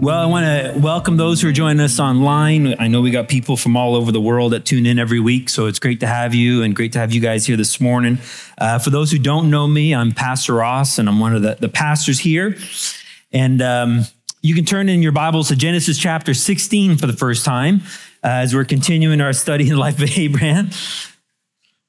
Well, I want to welcome those who are joining us online. I know we got people from all over the world that tune in every week, so it's great to have you and great to have you guys here this morning. Uh, for those who don't know me, I'm Pastor Ross, and I'm one of the, the pastors here. And um, you can turn in your Bibles to Genesis chapter 16 for the first time uh, as we're continuing our study in the life of Abraham.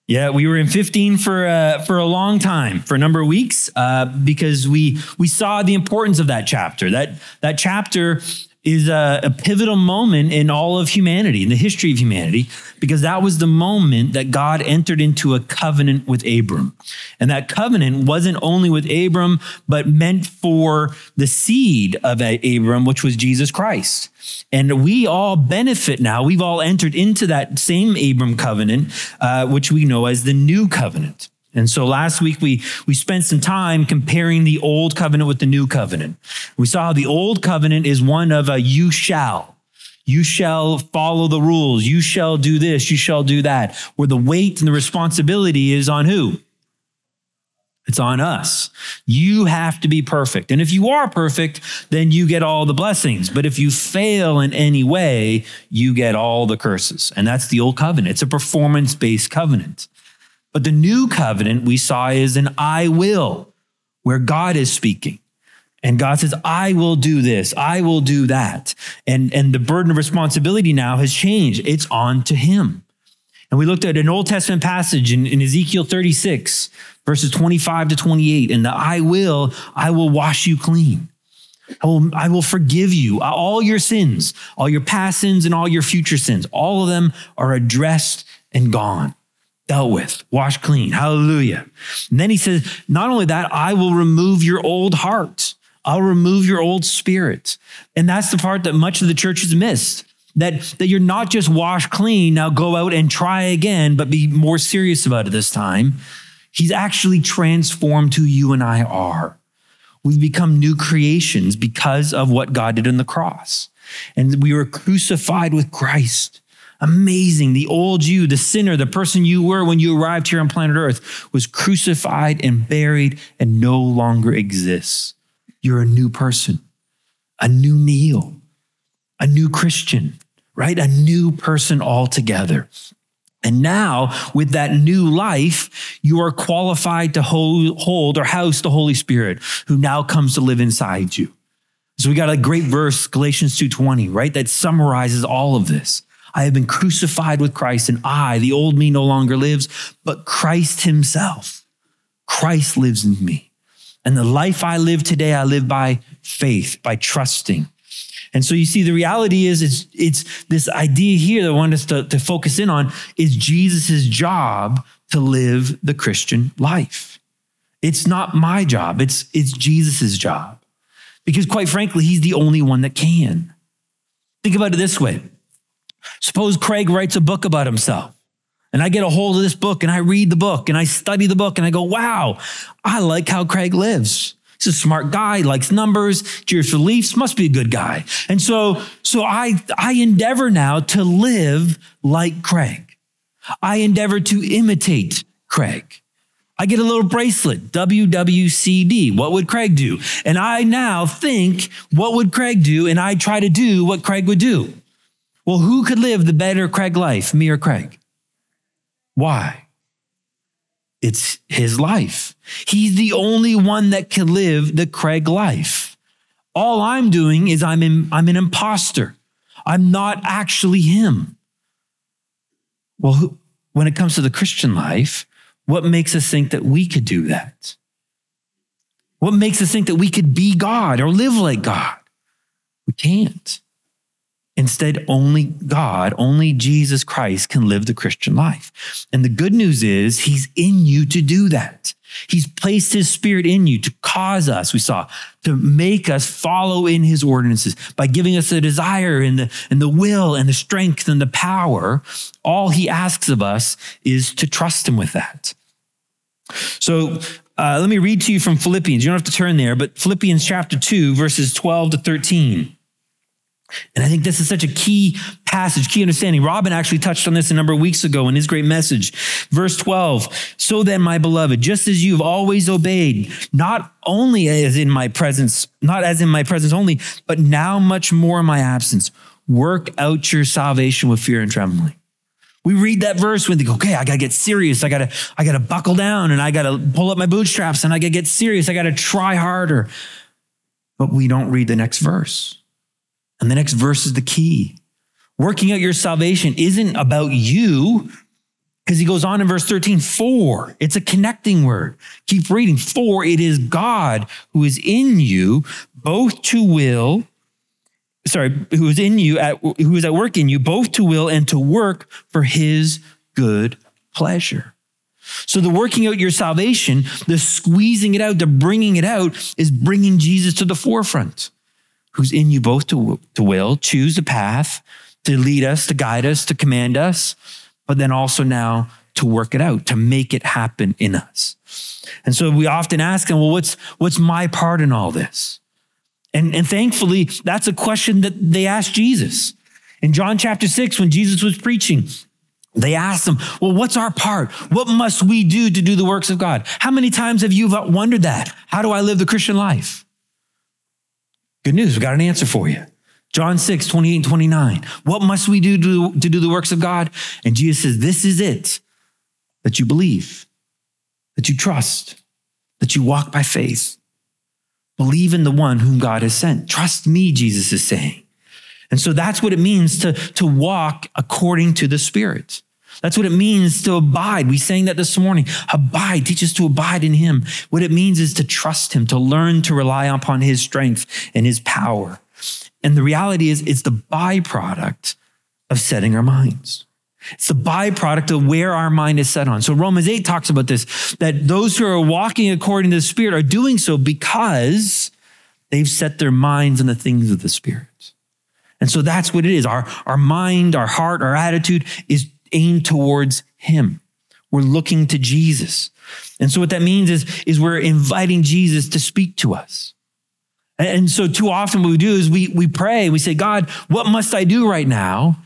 Yeah, we were in 15 for uh, for a long time, for a number of weeks, uh, because we we saw the importance of that chapter. That that chapter is a, a, pivotal moment in all of humanity, in the history of humanity, because that was the moment that God entered into a covenant with Abram. And that covenant wasn't only with Abram, but meant for the seed of Abram, which was Jesus Christ. And we all benefit now. We've all entered into that same Abram covenant, uh, which we know as the new covenant. And so last week we, we spent some time comparing the old covenant with the new covenant. We saw how the old covenant is one of a you shall. You shall follow the rules. You shall do this. You shall do that. Where the weight and the responsibility is on who? It's on us. You have to be perfect. And if you are perfect, then you get all the blessings. But if you fail in any way, you get all the curses. And that's the old covenant. It's a performance based covenant. But the new covenant we saw is an I will, where God is speaking. And God says, I will do this, I will do that. And, and the burden of responsibility now has changed. It's on to Him. And we looked at an Old Testament passage in, in Ezekiel 36, verses 25 to 28. And the I will, I will wash you clean. I will, I will forgive you all your sins, all your past sins and all your future sins. All of them are addressed and gone dealt with, washed clean. Hallelujah. And then he says, not only that, I will remove your old heart. I'll remove your old spirit. And that's the part that much of the church has missed. That, that you're not just washed clean, now go out and try again, but be more serious about it this time. He's actually transformed who you and I are. We've become new creations because of what God did on the cross. And we were crucified with Christ. Amazing. The old you, the sinner, the person you were when you arrived here on planet Earth, was crucified and buried and no longer exists. You're a new person, a new Neil, a new Christian, right? A new person altogether. And now, with that new life, you are qualified to hold or house the Holy Spirit, who now comes to live inside you. So we got a great verse, Galatians 2:20, right? That summarizes all of this. I have been crucified with Christ, and I, the old me, no longer lives, but Christ Himself. Christ lives in me. And the life I live today, I live by faith, by trusting. And so you see, the reality is it's, it's this idea here that I want us to, to focus in on is Jesus' job to live the Christian life. It's not my job, it's, it's Jesus' job. Because quite frankly, he's the only one that can. Think about it this way Suppose Craig writes a book about himself. And I get a hold of this book and I read the book and I study the book and I go, wow, I like how Craig lives. He's a smart guy, likes numbers, cheers for must be a good guy. And so, so I, I endeavor now to live like Craig. I endeavor to imitate Craig. I get a little bracelet, WWCD. What would Craig do? And I now think, what would Craig do? And I try to do what Craig would do. Well, who could live the better Craig life, me or Craig? Why? It's his life. He's the only one that can live the Craig life. All I'm doing is I'm, in, I'm an imposter. I'm not actually him. Well, when it comes to the Christian life, what makes us think that we could do that? What makes us think that we could be God or live like God? We can't. Instead, only God, only Jesus Christ can live the Christian life. And the good news is he's in you to do that. He's placed his spirit in you to cause us, we saw, to make us follow in his ordinances by giving us the desire and the, and the will and the strength and the power. All he asks of us is to trust him with that. So uh, let me read to you from Philippians. You don't have to turn there, but Philippians chapter 2, verses 12 to 13. And I think this is such a key passage, key understanding. Robin actually touched on this a number of weeks ago in his great message. Verse 12 So then, my beloved, just as you've always obeyed, not only as in my presence, not as in my presence only, but now much more in my absence, work out your salvation with fear and trembling. We read that verse when they go, okay, I gotta get serious. I gotta, I gotta buckle down and I gotta pull up my bootstraps and I gotta get serious. I gotta try harder. But we don't read the next verse. And the next verse is the key. Working out your salvation isn't about you, because he goes on in verse 13, for it's a connecting word. Keep reading. For it is God who is in you, both to will, sorry, who is in you, at, who is at work in you, both to will and to work for his good pleasure. So the working out your salvation, the squeezing it out, the bringing it out is bringing Jesus to the forefront who's in you both to, to will, choose a path to lead us, to guide us, to command us, but then also now to work it out, to make it happen in us. And so we often ask him, well, what's, what's my part in all this? And, and thankfully, that's a question that they asked Jesus. In John chapter six, when Jesus was preaching, they asked him, well, what's our part? What must we do to do the works of God? How many times have you wondered that? How do I live the Christian life? Good news, we got an answer for you. John 6, 28 and 29. What must we do to, to do the works of God? And Jesus says, This is it that you believe, that you trust, that you walk by faith. Believe in the one whom God has sent. Trust me, Jesus is saying. And so that's what it means to, to walk according to the Spirit. That's what it means to abide. We sang that this morning. Abide, teach us to abide in Him. What it means is to trust Him, to learn to rely upon His strength and His power. And the reality is, it's the byproduct of setting our minds. It's the byproduct of where our mind is set on. So Romans 8 talks about this, that those who are walking according to the Spirit are doing so because they've set their minds on the things of the Spirit. And so that's what it is. Our, our mind, our heart, our attitude is aimed towards Him. We're looking to Jesus. And so what that means is, is we're inviting Jesus to speak to us. And so too often what we do is we, we pray, we say, God, what must I do right now?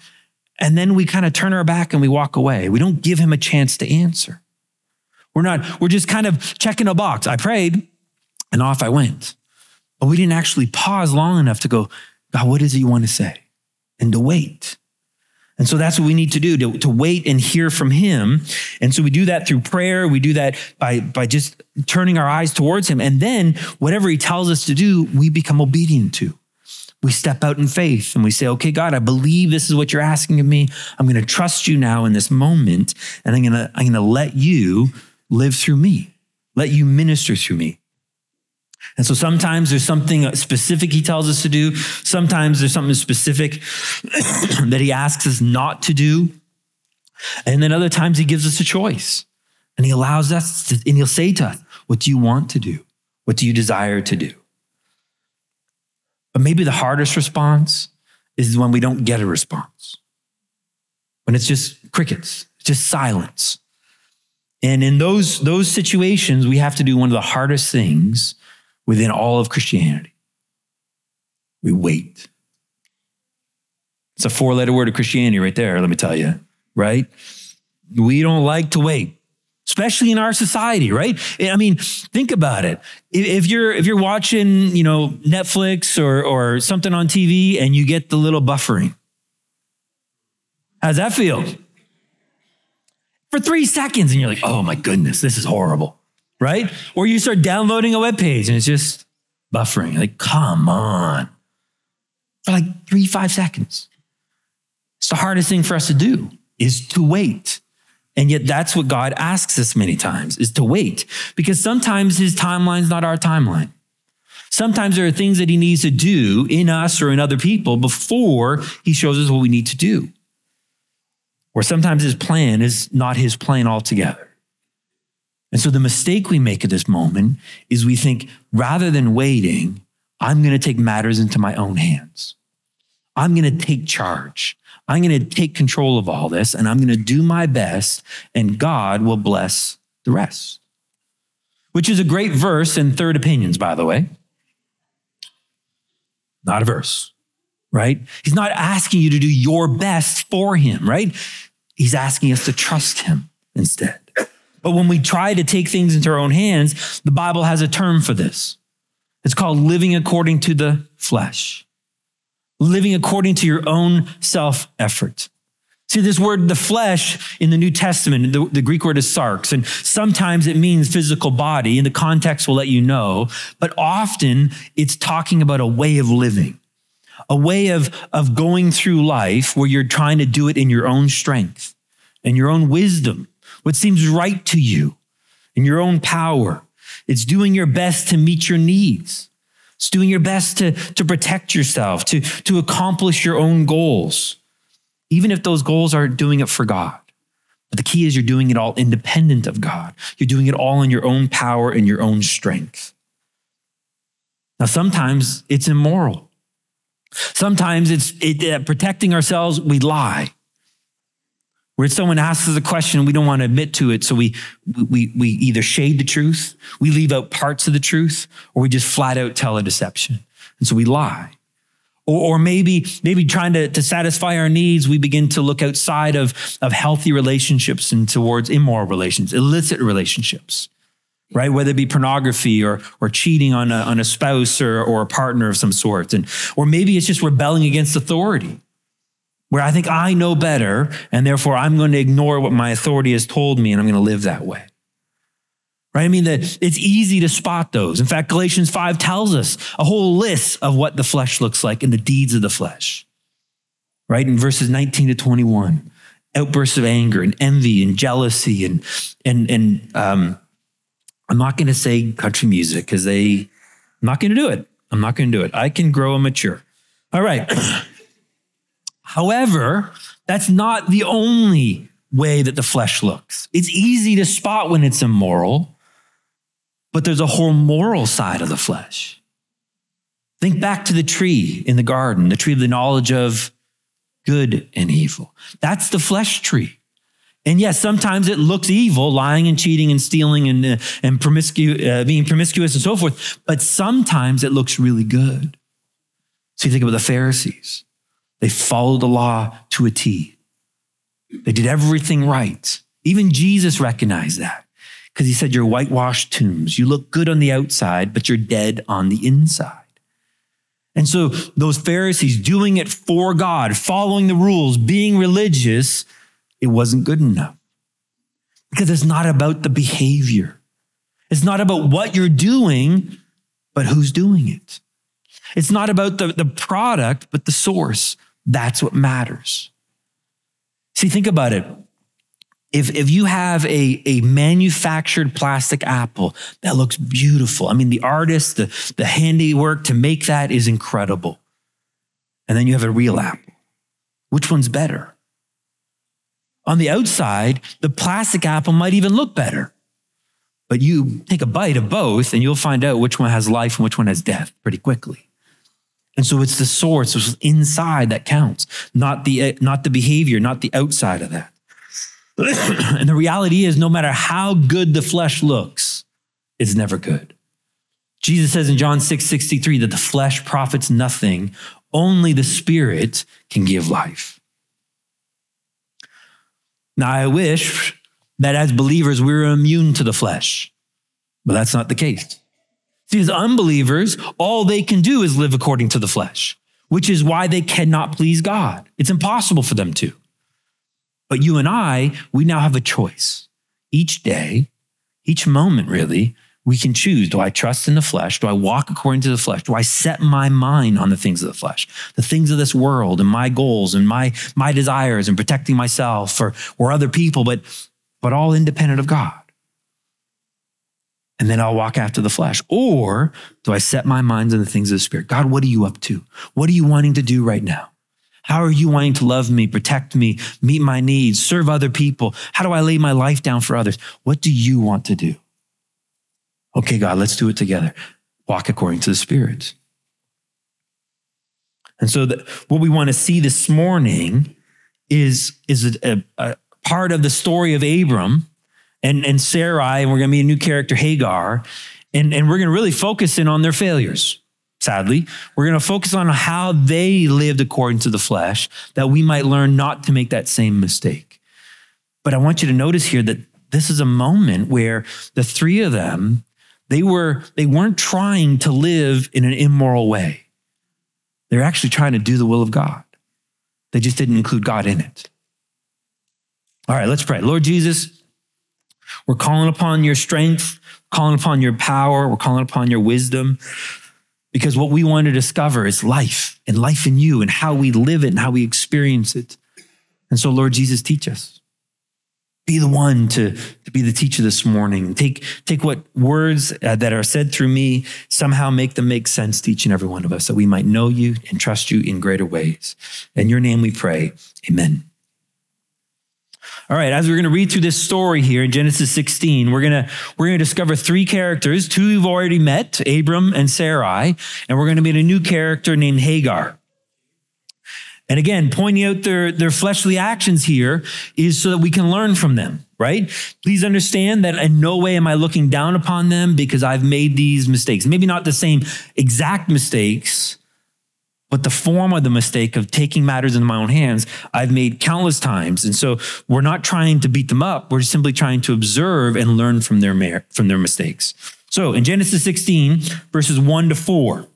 And then we kind of turn our back and we walk away. We don't give him a chance to answer. We're not, we're just kind of checking a box. I prayed and off I went. But we didn't actually pause long enough to go, God, what is it you want to say? And to wait. And so that's what we need to do to, to wait and hear from him. And so we do that through prayer. We do that by, by just turning our eyes towards him. And then whatever he tells us to do, we become obedient to. We step out in faith and we say, okay, God, I believe this is what you're asking of me. I'm going to trust you now in this moment. And I'm going to, I'm going to let you live through me, let you minister through me. And so sometimes there's something specific he tells us to do. Sometimes there's something specific that he asks us not to do. And then other times he gives us a choice and he allows us to, and he'll say to us, What do you want to do? What do you desire to do? But maybe the hardest response is when we don't get a response, when it's just crickets, just silence. And in those, those situations, we have to do one of the hardest things within all of Christianity. We wait. It's a four letter word of Christianity right there, let me tell you, right? We don't like to wait, especially in our society, right? I mean, think about it. If you're if you're watching, you know, Netflix or or something on TV and you get the little buffering. How's that feel? For three seconds, and you're like, oh my goodness, this is horrible right? Or you start downloading a web page and it's just buffering. Like, come on. For like three, five seconds. It's the hardest thing for us to do is to wait. And yet that's what God asks us many times is to wait because sometimes his timeline's not our timeline. Sometimes there are things that he needs to do in us or in other people before he shows us what we need to do. Or sometimes his plan is not his plan altogether. And so the mistake we make at this moment is we think rather than waiting, I'm going to take matters into my own hands. I'm going to take charge. I'm going to take control of all this and I'm going to do my best, and God will bless the rest. Which is a great verse in Third Opinions, by the way not a verse, right? He's not asking you to do your best for him, right? He's asking us to trust him instead. But when we try to take things into our own hands, the Bible has a term for this. It's called living according to the flesh, living according to your own self effort. See, this word, the flesh in the New Testament, the, the, Greek word is sarx, and sometimes it means physical body, and the context will let you know, but often it's talking about a way of living, a way of, of going through life where you're trying to do it in your own strength and your own wisdom, what seems right to you, in your own power. It's doing your best to meet your needs. It's doing your best to, to protect yourself, to, to accomplish your own goals even if those goals are doing it for God. But the key is you're doing it all independent of God. You're doing it all in your own power and your own strength. Now, sometimes it's immoral. Sometimes it's it, uh, protecting ourselves, we lie. Where someone asks us a question we don't want to admit to it, so we, we, we either shade the truth, we leave out parts of the truth, or we just flat out tell a deception. And so we lie. Or, or maybe, maybe trying to, to satisfy our needs, we begin to look outside of, of healthy relationships and towards immoral relations, illicit relationships, right? Whether it be pornography or, or cheating on a, on a spouse or, or a partner of some sort. And, or maybe it's just rebelling against authority, where I think I know better, and therefore I'm going to ignore what my authority has told me, and I'm going to live that way right? I mean, that it's easy to spot those. In fact, Galatians 5 tells us a whole list of what the flesh looks like and the deeds of the flesh, right? In verses 19 to 21, outbursts of anger and envy and jealousy and, and, and, um, I'm not going to say country music because they, I'm not going to do it. I'm not going to do it. I can grow and mature. All right. However, that's not the only way that the flesh looks. It's easy to spot when it's immoral but there's a whole moral side of the flesh. Think back to the tree in the garden, the tree of the knowledge of good and evil. That's the flesh tree. And yes, sometimes it looks evil, lying and cheating and stealing and, uh, and promiscu- uh, being promiscuous and so forth, but sometimes it looks really good. So you think about the Pharisees. They followed the law to a T. They did everything right. Even Jesus recognized that because he said, You're whitewashed tombs. You look good on the outside, but you're dead on the inside. And so those Pharisees doing it for God, following the rules, being religious, it wasn't good enough. Because it's not about the behavior. It's not about what you're doing, but who's doing it. It's not about the, the product, but the source. That's what matters. See, think about it if, if you have a, a manufactured plastic apple that looks beautiful, I mean, the artist, the, the handiwork to make that is incredible. And then you have a real apple. Which one's better? On the outside, the plastic apple might even look better. But you take a bite of both and you'll find out which one has life and which one has death pretty quickly. And so it's the source, it's inside that counts, not the, eh, not the behavior, not the outside of that. and the reality is, no matter how good the flesh looks, it's never good. Jesus says in John 6 63 that the flesh profits nothing, only the spirit can give life. Now, I wish that as believers we were immune to the flesh, but that's not the case. As unbelievers, all they can do is live according to the flesh, which is why they cannot please God. It's impossible for them to. But you and I, we now have a choice. Each day, each moment, really, we can choose do I trust in the flesh? Do I walk according to the flesh? Do I set my mind on the things of the flesh, the things of this world and my goals and my, my desires and protecting myself or, or other people, but, but all independent of God? And then I'll walk after the flesh? Or do I set my mind on the things of the Spirit? God, what are you up to? What are you wanting to do right now? How are you wanting to love me, protect me, meet my needs, serve other people? How do I lay my life down for others? What do you want to do? Okay, God, let's do it together. Walk according to the Spirit. And so, the, what we want to see this morning is, is a, a, a part of the story of Abram and, and Sarai, and we're going to meet a new character, Hagar, and, and we're going to really focus in on their failures. Sadly, we're going to focus on how they lived according to the flesh, that we might learn not to make that same mistake. But I want you to notice here that this is a moment where the three of them they were they weren't trying to live in an immoral way. They're actually trying to do the will of God. They just didn't include God in it. All right, let's pray. Lord Jesus, we're calling upon your strength, calling upon your power, we're calling upon your wisdom. Because what we want to discover is life and life in you and how we live it and how we experience it. And so, Lord Jesus, teach us. Be the one to, to be the teacher this morning. Take, take what words uh, that are said through me, somehow make them make sense to each and every one of us, that we might know you and trust you in greater ways. In your name we pray. Amen. All right, as we're going to read through this story here in Genesis 16, we're going to we're going to discover three characters, two we've already met, Abram and Sarai, and we're going to meet a new character named Hagar. And again, pointing out their, their fleshly actions here is so that we can learn from them, right? Please understand that in no way am I looking down upon them because I've made these mistakes. Maybe not the same exact mistakes, but the form of the mistake of taking matters into my own hands, I've made countless times. And so we're not trying to beat them up. We're simply trying to observe and learn from their, from their mistakes. So in Genesis 16, verses 1 to 4,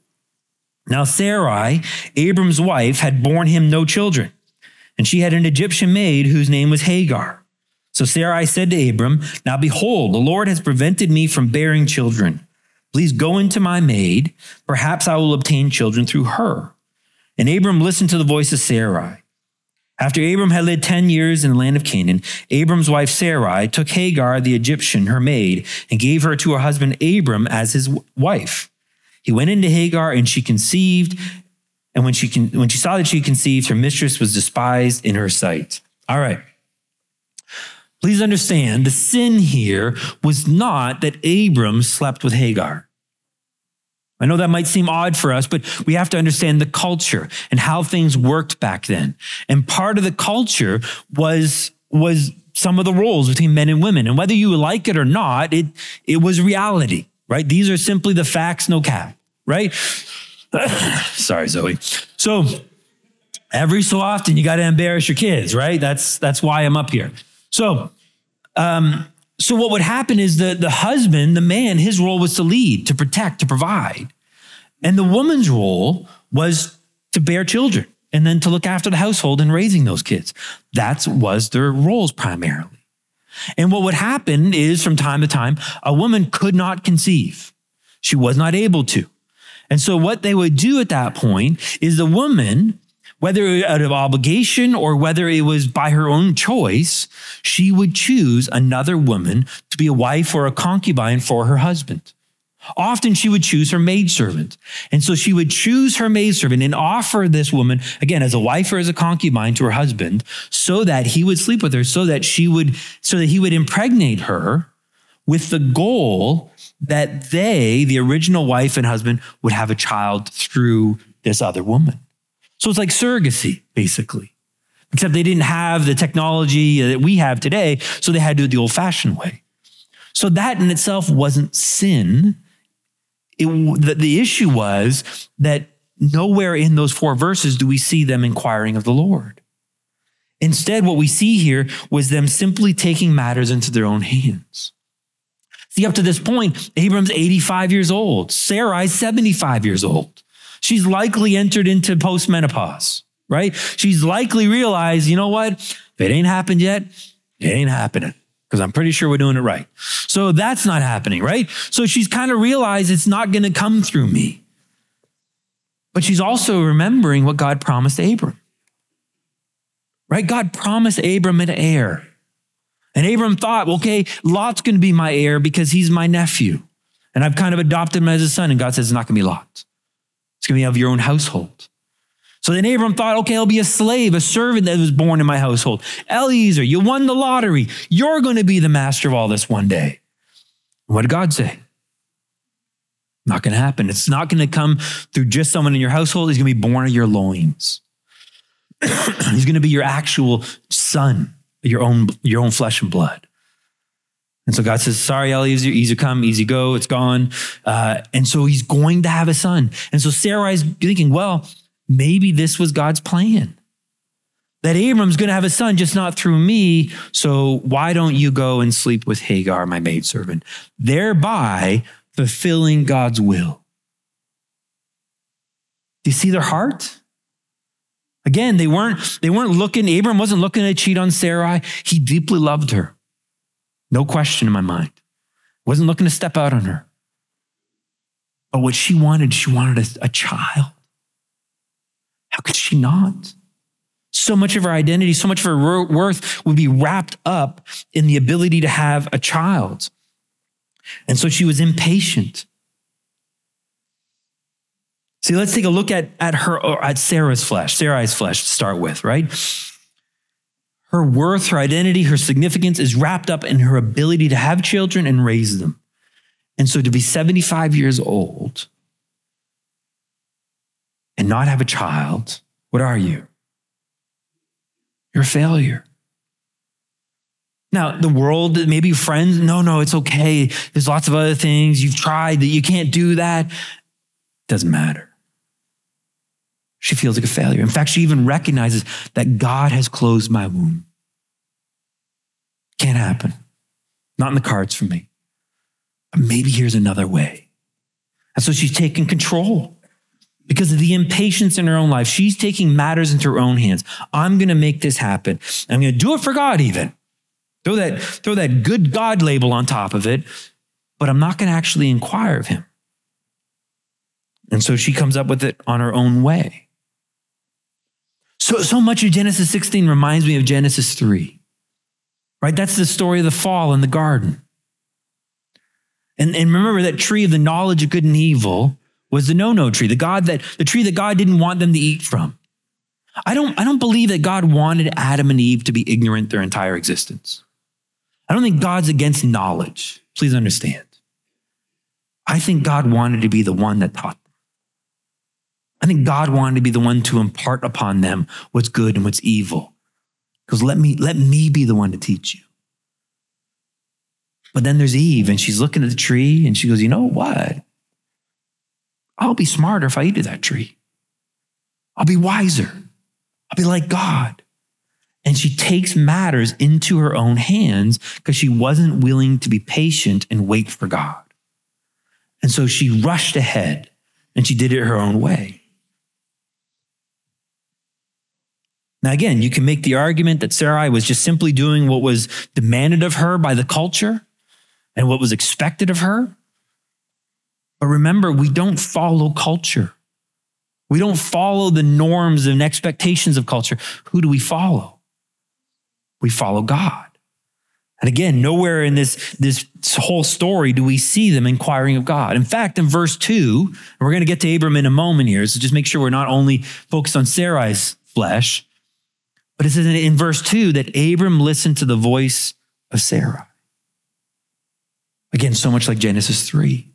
now Sarai, Abram's wife, had borne him no children, and she had an Egyptian maid whose name was Hagar. So Sarai said to Abram, Now behold, the Lord has prevented me from bearing children. Please go into my maid. Perhaps I will obtain children through her. And Abram listened to the voice of Sarai. After Abram had lived 10 years in the land of Canaan, Abram's wife Sarai took Hagar the Egyptian, her maid, and gave her to her husband Abram as his wife. He went into Hagar and she conceived. And when she, con- when she saw that she conceived, her mistress was despised in her sight. All right. Please understand the sin here was not that Abram slept with Hagar. I know that might seem odd for us, but we have to understand the culture and how things worked back then. And part of the culture was, was some of the roles between men and women. And whether you like it or not, it, it was reality, right? These are simply the facts, no cap, right? Sorry, Zoe. So every so often you got to embarrass your kids, right? That's, that's why I'm up here. So, um, so what would happen is the, the husband, the man, his role was to lead, to protect, to provide. And the woman's role was to bear children and then to look after the household and raising those kids. That was their roles primarily. And what would happen is from time to time, a woman could not conceive. She was not able to. And so what they would do at that point is the woman whether out of obligation or whether it was by her own choice, she would choose another woman to be a wife or a concubine for her husband. Often she would choose her maidservant. And so she would choose her maidservant and offer this woman, again, as a wife or as a concubine to her husband, so that he would sleep with her, so that she would, so that he would impregnate her with the goal that they, the original wife and husband, would have a child through this other woman. So it's like surrogacy, basically. Except they didn't have the technology that we have today, so they had to do it the old fashioned way. So that in itself wasn't sin. It, the, the issue was that nowhere in those four verses do we see them inquiring of the Lord. Instead, what we see here was them simply taking matters into their own hands. See, up to this point, Abram's 85 years old, Sarai's 75 years old. She's likely entered into postmenopause, right? She's likely realized, you know what? If it ain't happened yet, it ain't happening because I'm pretty sure we're doing it right. So that's not happening, right? So she's kind of realized it's not going to come through me. But she's also remembering what God promised Abram. Right? God promised Abram an heir. And Abram thought, okay, Lot's going to be my heir because he's my nephew. And I've kind of adopted him as a son. And God says, it's not going to be Lot. It's going to be of your own household. So then Abram thought, okay, I'll be a slave, a servant that was born in my household. Eliezer, you won the lottery. You're going to be the master of all this one day. What did God say? Not going to happen. It's not going to come through just someone in your household. He's going to be born of your loins. He's going to be your actual son, your own, your own flesh and blood. And so God says, sorry, Eliezer, easy come, easy go, it's gone. Uh, and so he's going to have a son. And so Sarai is thinking, well, maybe this was God's plan. That Abram's going to have a son, just not through me. So why don't you go and sleep with Hagar, my maidservant, thereby fulfilling God's will? Do you see their heart? Again, they weren't, they weren't looking, Abram wasn't looking to cheat on Sarai. He deeply loved her. No question in my mind. Wasn't looking to step out on her. But what she wanted, she wanted a, a child. How could she not? So much of her identity, so much of her worth would be wrapped up in the ability to have a child. And so she was impatient. See, let's take a look at, at her at Sarah's flesh, Sarai's flesh to start with, right? Her worth, her identity, her significance is wrapped up in her ability to have children and raise them. And so to be 75 years old and not have a child, what are you? You're a failure. Now, the world, maybe friends, no, no, it's okay. There's lots of other things you've tried that you can't do that. Doesn't matter she feels like a failure. In fact, she even recognizes that God has closed my womb. Can't happen. Not in the cards for me. But maybe here's another way. And so she's taking control because of the impatience in her own life. She's taking matters into her own hands. I'm going to make this happen. I'm going to do it for God, even. Throw that, throw that good God label on top of it, but I'm not going to actually inquire of him. And so she comes up with it on her own way. So, so much of Genesis 16 reminds me of Genesis 3, right? That's the story of the fall in the garden. And, and remember that tree of the knowledge of good and evil was the no-no tree, the God that the tree that God didn't want them to eat from. I don't, I don't believe that God wanted Adam and Eve to be ignorant their entire existence. I don't think God's against knowledge. Please understand. I think God wanted to be the one that taught I think God wanted to be the one to impart upon them what's good and what's evil. Because let me, let me be the one to teach you. But then there's Eve, and she's looking at the tree and she goes, You know what? I'll be smarter if I eat of that tree. I'll be wiser. I'll be like God. And she takes matters into her own hands because she wasn't willing to be patient and wait for God. And so she rushed ahead and she did it her own way. Now, again, you can make the argument that Sarai was just simply doing what was demanded of her by the culture and what was expected of her. But remember, we don't follow culture. We don't follow the norms and expectations of culture. Who do we follow? We follow God. And again, nowhere in this, this whole story do we see them inquiring of God. In fact, in verse two, and we're going to get to Abram in a moment here, so just make sure we're not only focused on Sarai's flesh, but it says in verse 2 that Abram listened to the voice of Sarah. Again, so much like Genesis 3,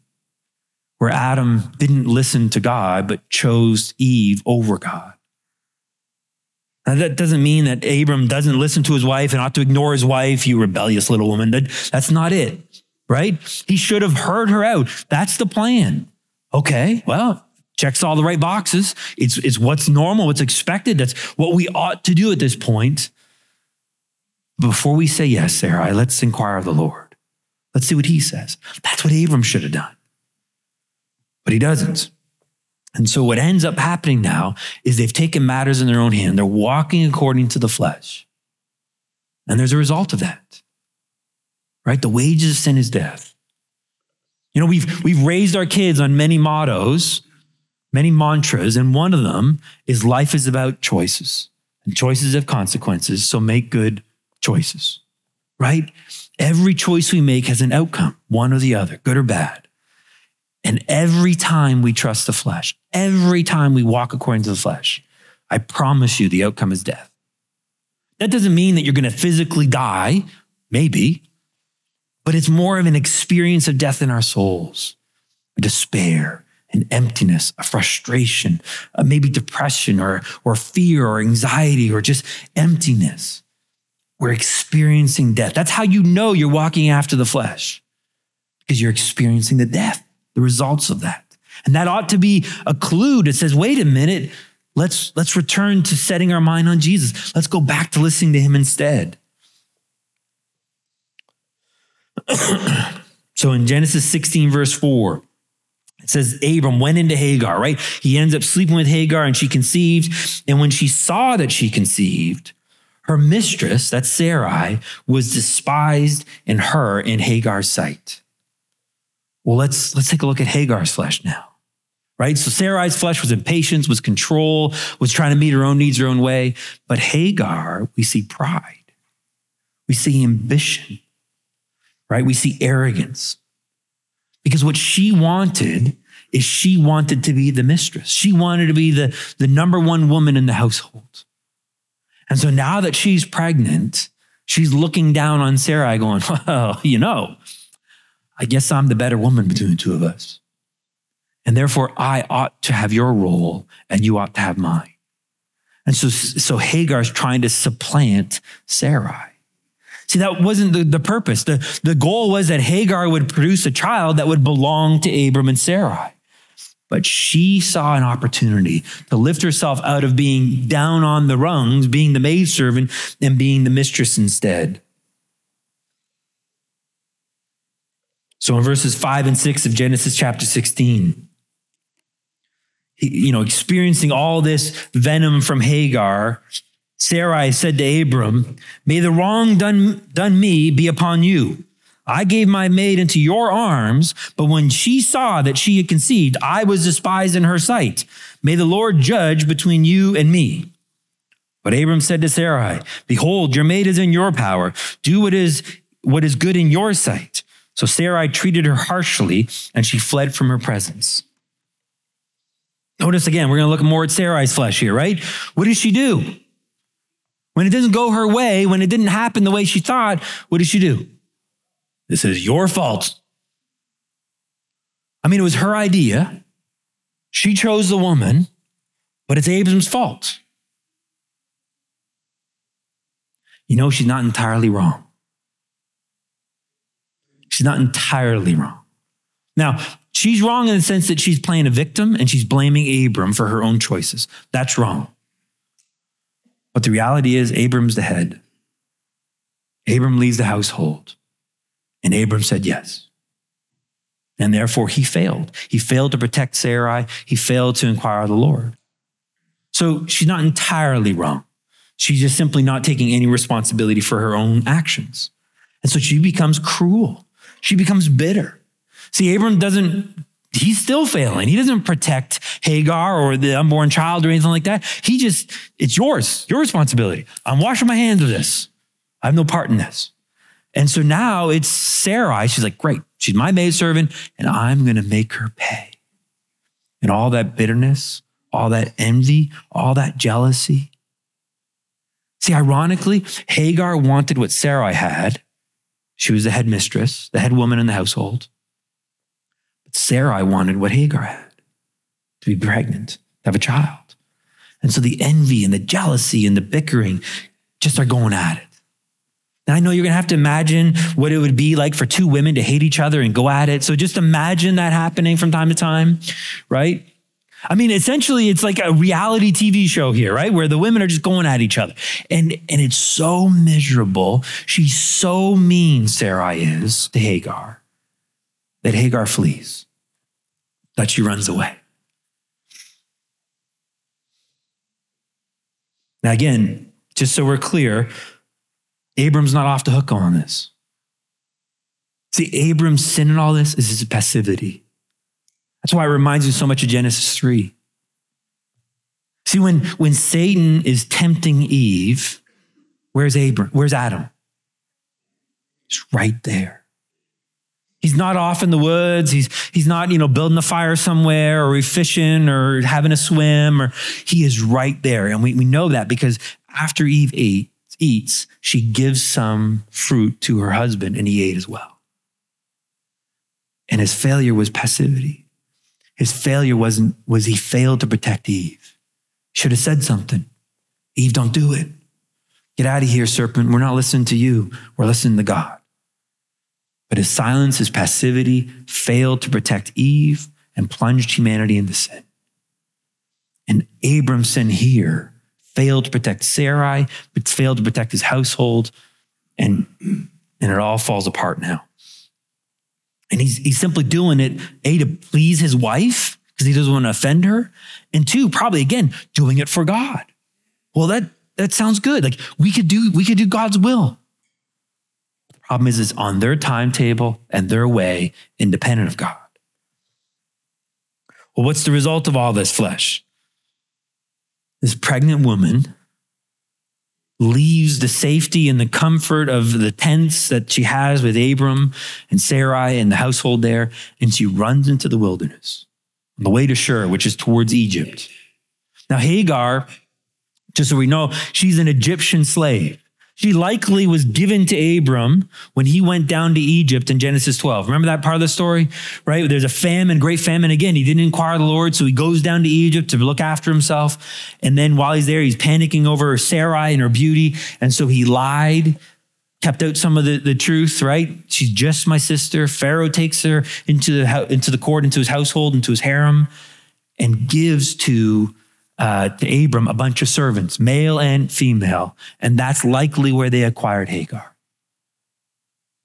where Adam didn't listen to God, but chose Eve over God. Now, that doesn't mean that Abram doesn't listen to his wife and ought to ignore his wife, you rebellious little woman. That, that's not it, right? He should have heard her out. That's the plan. Okay, well, checks all the right boxes. It's, it's what's normal, what's expected. That's what we ought to do at this point. Before we say yes, Sarah, let's inquire of the Lord. Let's see what he says. That's what Abram should have done. But he doesn't. And so what ends up happening now is they've taken matters in their own hand. They're walking according to the flesh. And there's a result of that. Right? The wages of sin is death. You know, we've, we've raised our kids on many mottos many mantras, and one of them is life is about choices, and choices have consequences, so make good choices, right? Every choice we make has an outcome, one or the other, good or bad. And every time we trust the flesh, every time we walk according to the flesh, I promise you the outcome is death. That doesn't mean that you're going to physically die, maybe, but it's more of an experience of death in our souls, despair, an emptiness, a frustration, uh, maybe depression or, or fear or anxiety or just emptiness. We're experiencing death. That's how you know you're walking after the flesh, because you're experiencing the death, the results of that. And that ought to be a clue that says, wait a minute, let's, let's return to setting our mind on Jesus. Let's go back to listening to him instead. so in Genesis 16, verse 4, it says Abram went into Hagar, right? He ends up sleeping with Hagar and she conceived. And when she saw that she conceived, her mistress, that's Sarai, was despised in her in Hagar's sight. Well, let's let's take a look at Hagar's flesh now. Right? So Sarai's flesh was impatience, was control, was trying to meet her own needs her own way. But Hagar, we see pride. We see ambition. Right? We see arrogance. Because what she wanted is she wanted to be the mistress. She wanted to be the, the number one woman in the household. And so now that she's pregnant, she's looking down on Sarai going, well, you know, I guess I'm the better woman between the two of us. And therefore, I ought to have your role and you ought to have mine. And so, so Hagar's trying to supplant Sarai. See, that wasn't the, the purpose. The, the goal was that Hagar would produce a child that would belong to Abram and Sarai. But she saw an opportunity to lift herself out of being down on the rungs, being the maidservant, and being the mistress instead. So in verses five and six of Genesis chapter 16, you know, experiencing all this venom from Hagar, Sarai said to Abram, May the wrong done, done me be upon you. I gave my maid into your arms, but when she saw that she had conceived, I was despised in her sight. May the Lord judge between you and me. But Abram said to Sarai, Behold, your maid is in your power. Do what is, what is good in your sight. So Sarai treated her harshly, and she fled from her presence. Notice again, we're going to look more at Sarai's flesh here, right? What did she do? When it doesn't go her way, when it didn't happen the way she thought, what did she do? This is your fault. I mean, it was her idea. She chose the woman, but it's Abram's fault. You know, she's not entirely wrong. She's not entirely wrong. Now, she's wrong in the sense that she's playing a victim and she's blaming Abram for her own choices. That's wrong. But the reality is, Abram's the head. Abram leads the household. And Abram said yes. And therefore, he failed. He failed to protect Sarai. He failed to inquire of the Lord. So she's not entirely wrong. She's just simply not taking any responsibility for her own actions. And so she becomes cruel. She becomes bitter. See, Abram doesn't he's still failing. He doesn't protect Hagar or the unborn child or anything like that. He just, it's yours, your responsibility. I'm washing my hands of this. I have no part in this. And so now it's Sarai. She's like, great, she's my maidservant, and I'm going to make her pay. And all that bitterness, all that envy, all that jealousy. See, ironically, Hagar wanted what Sarai had. She was the head mistress, the head woman in the household. But Sarai wanted what Hagar had to be pregnant, to have a child. And so the envy and the jealousy and the bickering just are going at it. And I know you're going to have to imagine what it would be like for two women to hate each other and go at it. So just imagine that happening from time to time, right? I mean, essentially, it's like a reality TV show here, right? Where the women are just going at each other. And, and it's so miserable. She's so mean, Sarai is to Hagar that Hagar flees, that she runs away. Now, again, just so we're clear, Abram's not off the hook on this. See, Abram's sin in all this is his passivity. That's why it reminds you so much of Genesis 3. See, when, when Satan is tempting Eve, where's Abram? Where's Adam? He's right there. He's not off in the woods. He's, he's not, you know, building a fire somewhere or fishing or having a swim or he is right there. And we, we know that because after Eve ate, eats, she gives some fruit to her husband and he ate as well. And his failure was passivity. His failure wasn't, was he failed to protect Eve. Should have said something. Eve, don't do it. Get out of here, serpent. We're not listening to you. We're listening to God. But his silence, his passivity failed to protect Eve and plunged humanity into sin. And Abram's sin here failed to protect Sarai, but failed to protect his household, and, and it all falls apart now. And he's, he's simply doing it, A, to please his wife, because he doesn't want to offend her, and two, probably again, doing it for God. Well, that that sounds good. Like we could do we could do God's will. The problem is, it's on their timetable and their way, independent of God. Well, what's the result of all this flesh? This pregnant woman leaves the safety and the comfort of the tents that she has with Abram and Sarai and the household there, and she runs into the wilderness on the way to Shur, which is towards Egypt. Now, Hagar, just so we know, she's an Egyptian slave. She likely was given to Abram when he went down to Egypt in Genesis 12. Remember that part of the story, right? There's a famine, great famine. Again, he didn't inquire the Lord, so he goes down to Egypt to look after himself. And then while he's there, he's panicking over Sarai and her beauty. And so he lied, kept out some of the, the truth, right? She's just my sister. Pharaoh takes her into the, into the court, into his household, into his harem, and gives to uh, to Abram a bunch of servants, male and female, and that's likely where they acquired Hagar.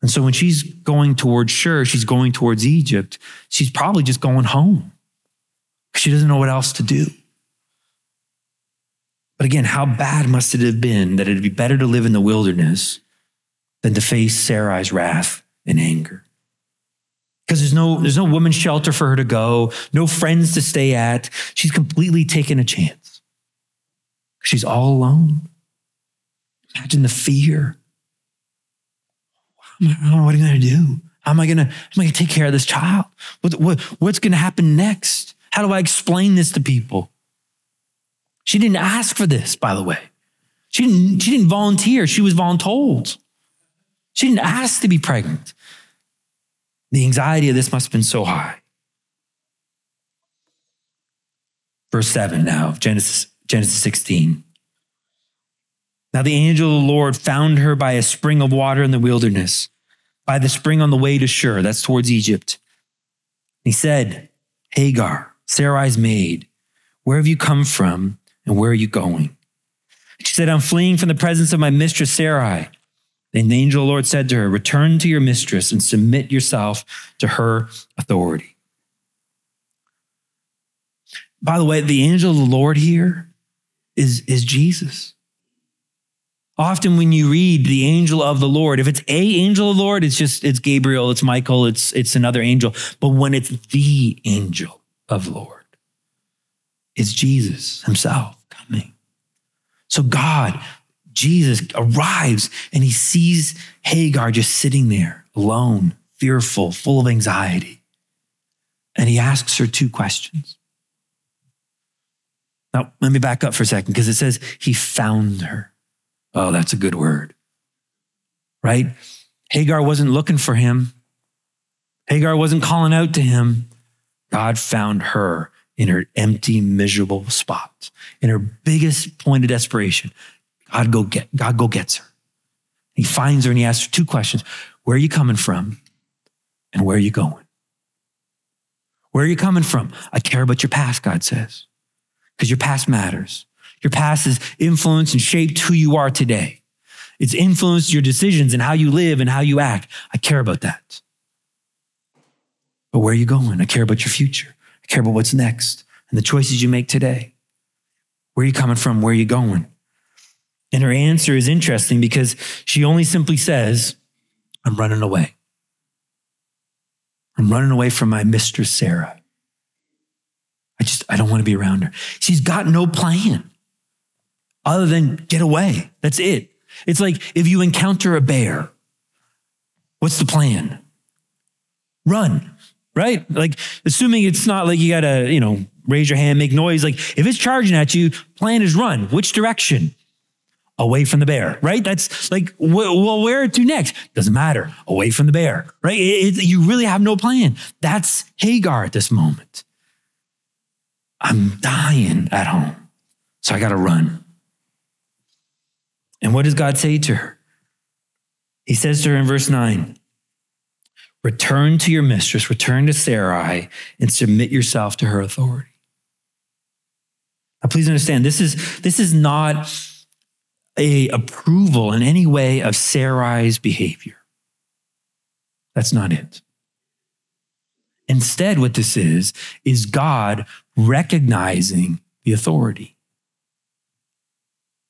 And so when she's going towards Shur, she's going towards Egypt, she's probably just going home. Because she doesn't know what else to do. But again, how bad must it have been that it'd be better to live in the wilderness than to face Sarai's wrath and anger? Because there's no there's no woman's shelter for her to go, no friends to stay at. She's completely taken a chance. She's all alone. Imagine the fear. What am I going to do? How am I going to, am I going to take care of this child? What, what, what's going to happen next? How do I explain this to people? She didn't ask for this, by the way. She didn't, she didn't volunteer. She was voluntold. She didn't ask to be pregnant. The anxiety of this must have been so high. Verse 7 now, Genesis, Genesis 16. Now the angel of the Lord found her by a spring of water in the wilderness, by the spring on the way to Shur, that's towards Egypt. He said, Hagar, Sarai's maid, where have you come from and where are you going? She said, I'm fleeing from the presence of my mistress Sarai. Then the angel of the Lord said to her, Return to your mistress and submit yourself to her authority. By the way, the angel of the Lord here is, is Jesus. Often when you read the angel of the Lord, if it's a angel of the Lord, it's just it's Gabriel, it's Michael, it's it's another angel. But when it's the angel of Lord, it's Jesus himself coming. So God Jesus arrives and he sees Hagar just sitting there alone, fearful, full of anxiety. And he asks her two questions. Now, let me back up for a second because it says he found her. Oh, that's a good word, right? Hagar wasn't looking for him. Hagar wasn't calling out to him. God found her in her empty, miserable spot, in her biggest point of desperation. God go get God go gets her. He finds her and he asks her two questions. Where are you coming from? And where are you going? Where are you coming from? I care about your past, God says. Because your past matters. Your past has influenced and shaped who you are today. It's influenced your decisions and how you live and how you act. I care about that. But where are you going? I care about your future. I care about what's next and the choices you make today. Where are you coming from? Where are you going? And her answer is interesting because she only simply says, I'm running away. I'm running away from my mistress, Sarah. I just, I don't want to be around her. She's got no plan other than get away. That's it. It's like if you encounter a bear, what's the plan? run, right? Like, assuming it's not like you gotta, you know, raise your hand, make noise. Like, if it's charging at you, plan is run. Which direction? Away from the bear, right? That's like, well, where to next? Doesn't matter. Away from the bear, right? It, it, you really have no plan. That's Hagar at this moment. I'm dying at home, so I got to run. And what does God say to her? He says to her in verse 9, Return to your mistress, return to Sarai, and submit yourself to her authority. Now, please understand, this is, this is not a approval in any way of Sarai's behavior. That's not it. Instead, what this is, is God recognizing the authority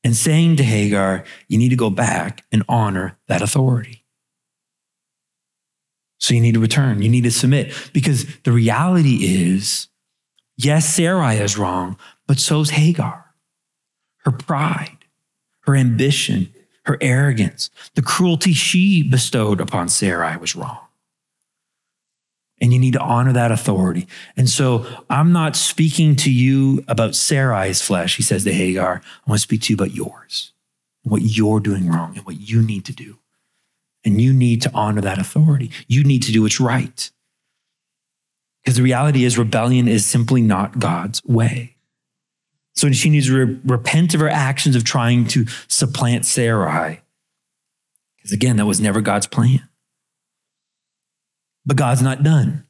and saying to Hagar, you need to go back and honor that authority. So you need to return, you need to submit, because the reality is, yes, Sarai is wrong, but so's Hagar. Her pride, her ambition, her arrogance, the cruelty she bestowed upon Sarai was wrong. And you need to honor that authority. And so I'm not speaking to you about Sarai's flesh, he says to Hagar. I want to speak to you about yours, what you're doing wrong, and what you need to do. And you need to honor that authority. You need to do what's right. Because the reality is, rebellion is simply not God's way. So she needs to re- repent of her actions of trying to supplant Sarai. Because again, that was never God's plan. But God's not done,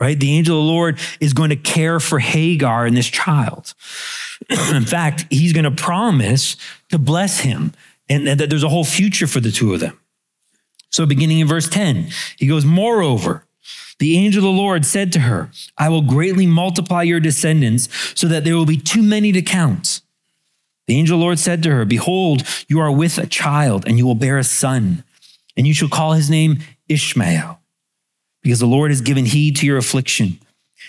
right? The angel of the Lord is going to care for Hagar and this child. In fact, he's going to promise to bless him and that there's a whole future for the two of them. So, beginning in verse 10, he goes, Moreover, the angel of the Lord said to her, I will greatly multiply your descendants so that there will be too many to count. The angel of the Lord said to her, Behold, you are with a child, and you will bear a son, and you shall call his name Ishmael because the Lord has given heed to your affliction.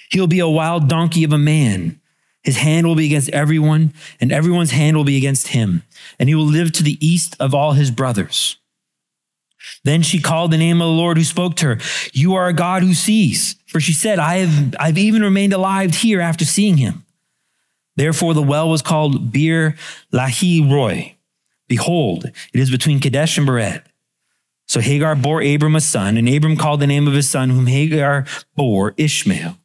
He will be a wild donkey of a man. His hand will be against everyone, and everyone's hand will be against him, and he will live to the east of all his brothers. Then she called the name of the Lord who spoke to her. You are a God who sees. For she said, I have, I've even remained alive here after seeing him. Therefore, the well was called Beer Lahai Roi. Behold, it is between Kadesh and Bered. So Hagar bore Abram a son, and Abram called the name of his son, whom Hagar bore Ishmael.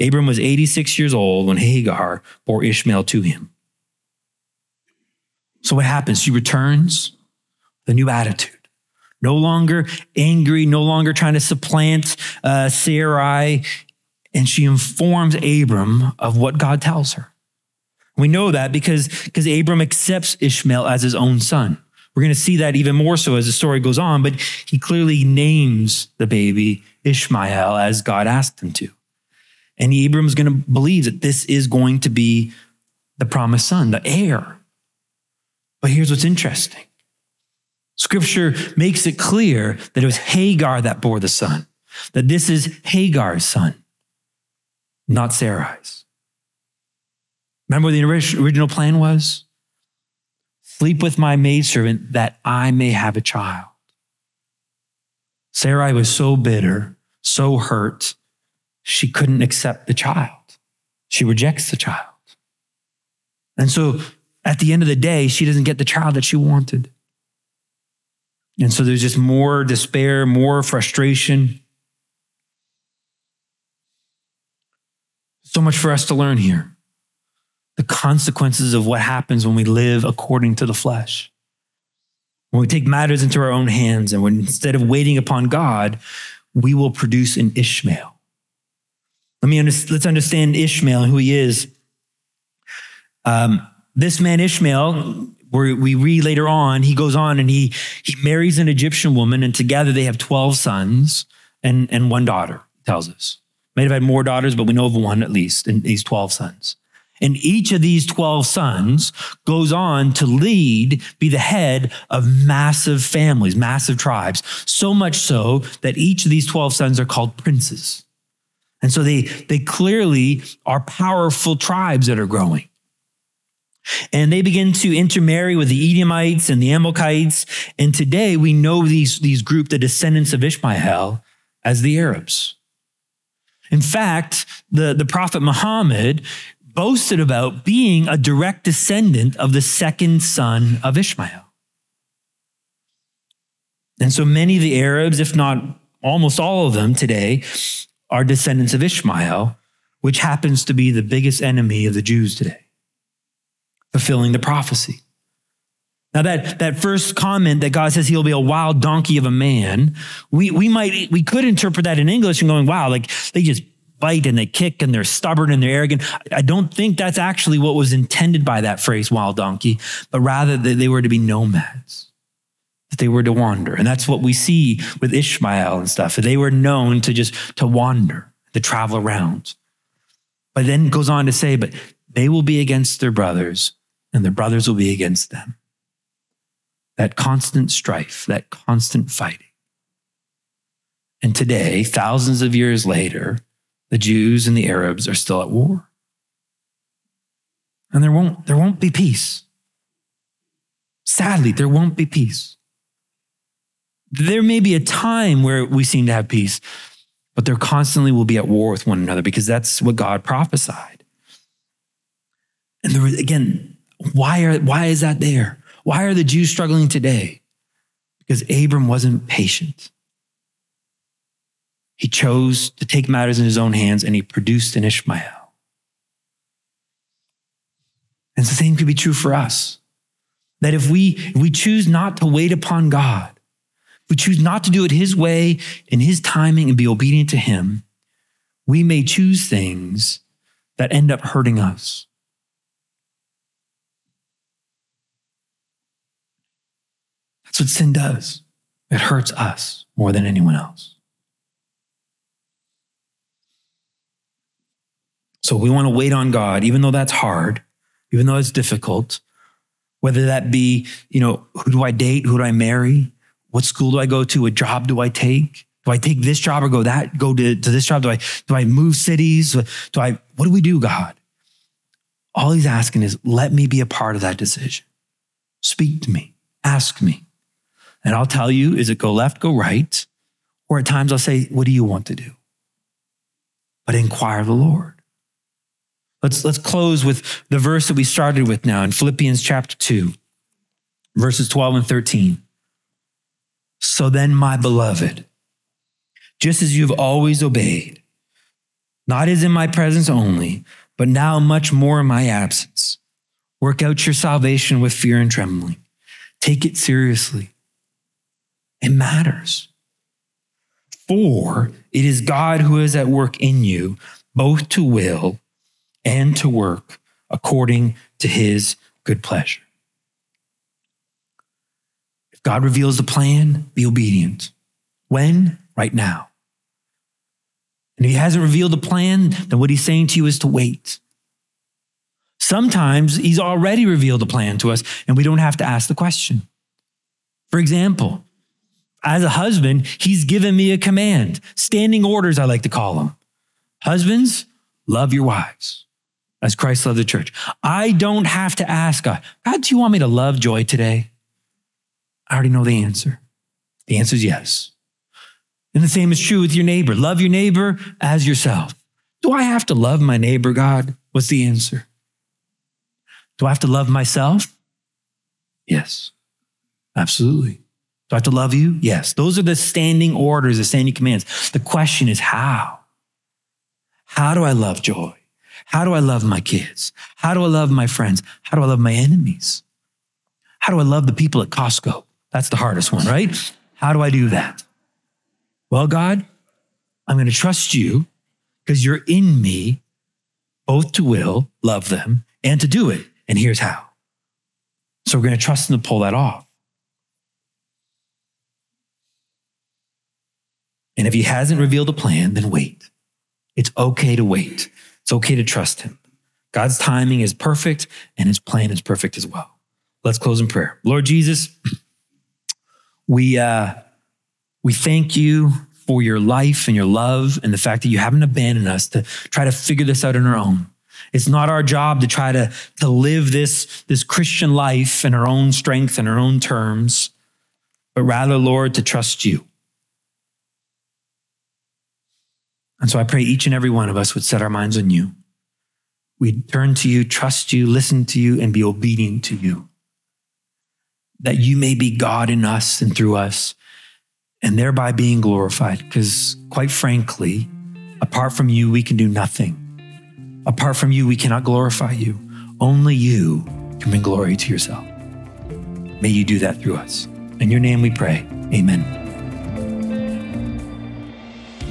Abram was 86 years old when Hagar bore Ishmael to him. So what happens? She returns with a new attitude. No longer angry, no longer trying to supplant uh, Sarai, and she informs Abram of what God tells her. We know that because, because Abram accepts Ishmael as his own son. We're going to see that even more so as the story goes on, but he clearly names the baby Ishmael as God asked him to. And Abram's going to believe that this is going to be the promised son, the heir. But here's what's interesting Scripture makes it clear that it was Hagar that bore the son, that this is Hagar's son, not Sarai's. Remember what the original plan was? Sleep with my maidservant that I may have a child. Sarai was so bitter, so hurt, she couldn't accept the child. She rejects the child. And so at the end of the day, she doesn't get the child that she wanted. And so there's just more despair, more frustration. So much for us to learn here the consequences of what happens when we live according to the flesh. When we take matters into our own hands and when instead of waiting upon God, we will produce an Ishmael. Let me under, let's understand Ishmael and who he is. Um, this man Ishmael, where we read later on, he goes on and he he marries an Egyptian woman, and together they have twelve sons and and one daughter. Tells us may have had more daughters, but we know of one at least, and these twelve sons. And each of these 12 sons goes on to lead, be the head of massive families, massive tribes. So much so that each of these 12 sons are called princes. And so they, they clearly are powerful tribes that are growing. And they begin to intermarry with the Edomites and the Amalekites. And today we know these, these group, the descendants of Ishmael, as the Arabs. In fact, the, the prophet Muhammad boasted about being a direct descendant of the second son of Ishmael. And so many of the Arabs, if not almost all of them today, are descendants of Ishmael, which happens to be the biggest enemy of the Jews today, fulfilling the prophecy. Now that, that first comment that God says he'll be a wild donkey of a man, we, we might, we could interpret that in English and going, wow, like they just bite and they kick and they're stubborn and they're arrogant. I don't think that's actually what was intended by that phrase, wild donkey, but rather that they were to be nomads, that they were to wander. And that's what we see with Ishmael and stuff. They were known to just to wander, to travel around. But then goes on to say, but they will be against their brothers and their brothers will be against them that constant strife, that constant fighting. And today, thousands of years later, the Jews and the Arabs are still at war. And there won't, there won't be peace. Sadly, there won't be peace. There may be a time where we seem to have peace, but there constantly will be at war with one another because that's what God prophesied. And there, was, again, why, are, why is that there? Why are the Jews struggling today? Because Abram wasn't patient. He chose to take matters in his own hands and he produced an Ishmael. And the same could be true for us. That if we, if we choose not to wait upon God, we choose not to do it his way, in his timing, and be obedient to him, we may choose things that end up hurting us. That's what sin does. It hurts us more than anyone else. So we want to wait on God, even though that's hard, even though it's difficult. Whether that be, you know, who do I date? Who do I marry? What school do I go to? What job do I take? Do I take this job or go that, go to, to this job? Do I, do I move cities? Do I, what do we do, God? All he's asking is, let me be a part of that decision. Speak to me, ask me. And I'll tell you, is it go left, go right? Or at times I'll say, what do you want to do? But inquire the Lord. Let's, let's close with the verse that we started with now in Philippians chapter 2, verses 12 and 13. So then, my beloved, just as you've always obeyed, not as in my presence only, but now much more in my absence, work out your salvation with fear and trembling. Take it seriously it matters. For it is God who is at work in you, both to will and to work according to his good pleasure. If God reveals the plan, be obedient. When? Right now. And if he hasn't revealed the plan, then what he's saying to you is to wait. Sometimes he's already revealed the plan to us and we don't have to ask the question. For example, as a husband, he's given me a command, standing orders, I like to call them. Husbands, love your wives as Christ loved the church. I don't have to ask God, God, do you want me to love joy today? I already know the answer. The answer is yes. And the same is true with your neighbor. Love your neighbor as yourself. Do I have to love my neighbor, God? What's the answer? Do I have to love myself? Yes, absolutely. Do I have to love you? Yes. Those are the standing orders, the standing commands. The question is how? How do I love joy? How do I love my kids? How do I love my friends? How do I love my enemies? How do I love the people at Costco? That's the hardest one, right? How do I do that? Well, God, I'm going to trust you because you're in me, both to will, love them, and to do it. And here's how. So we're going to trust him to pull that off. And if he hasn't revealed a plan, then wait. It's okay to wait. It's okay to trust him. God's timing is perfect and his plan is perfect as well. Let's close in prayer. Lord Jesus, we, uh, we thank you for your life and your love and the fact that you haven't abandoned us to try to figure this out on our own. It's not our job to try to, to live this, this Christian life in our own strength and our own terms, but rather, Lord, to trust you And so I pray each and every one of us would set our minds on you. We'd turn to you, trust you, listen to you, and be obedient to you. That you may be God in us and through us, and thereby being glorified. Because quite frankly, apart from you, we can do nothing. Apart from you, we cannot glorify you. Only you can bring glory to yourself. May you do that through us. In your name we pray. Amen.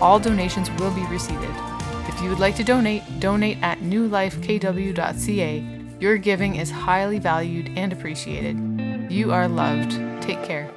All donations will be received. If you would like to donate, donate at newlifekw.ca. Your giving is highly valued and appreciated. You are loved. Take care.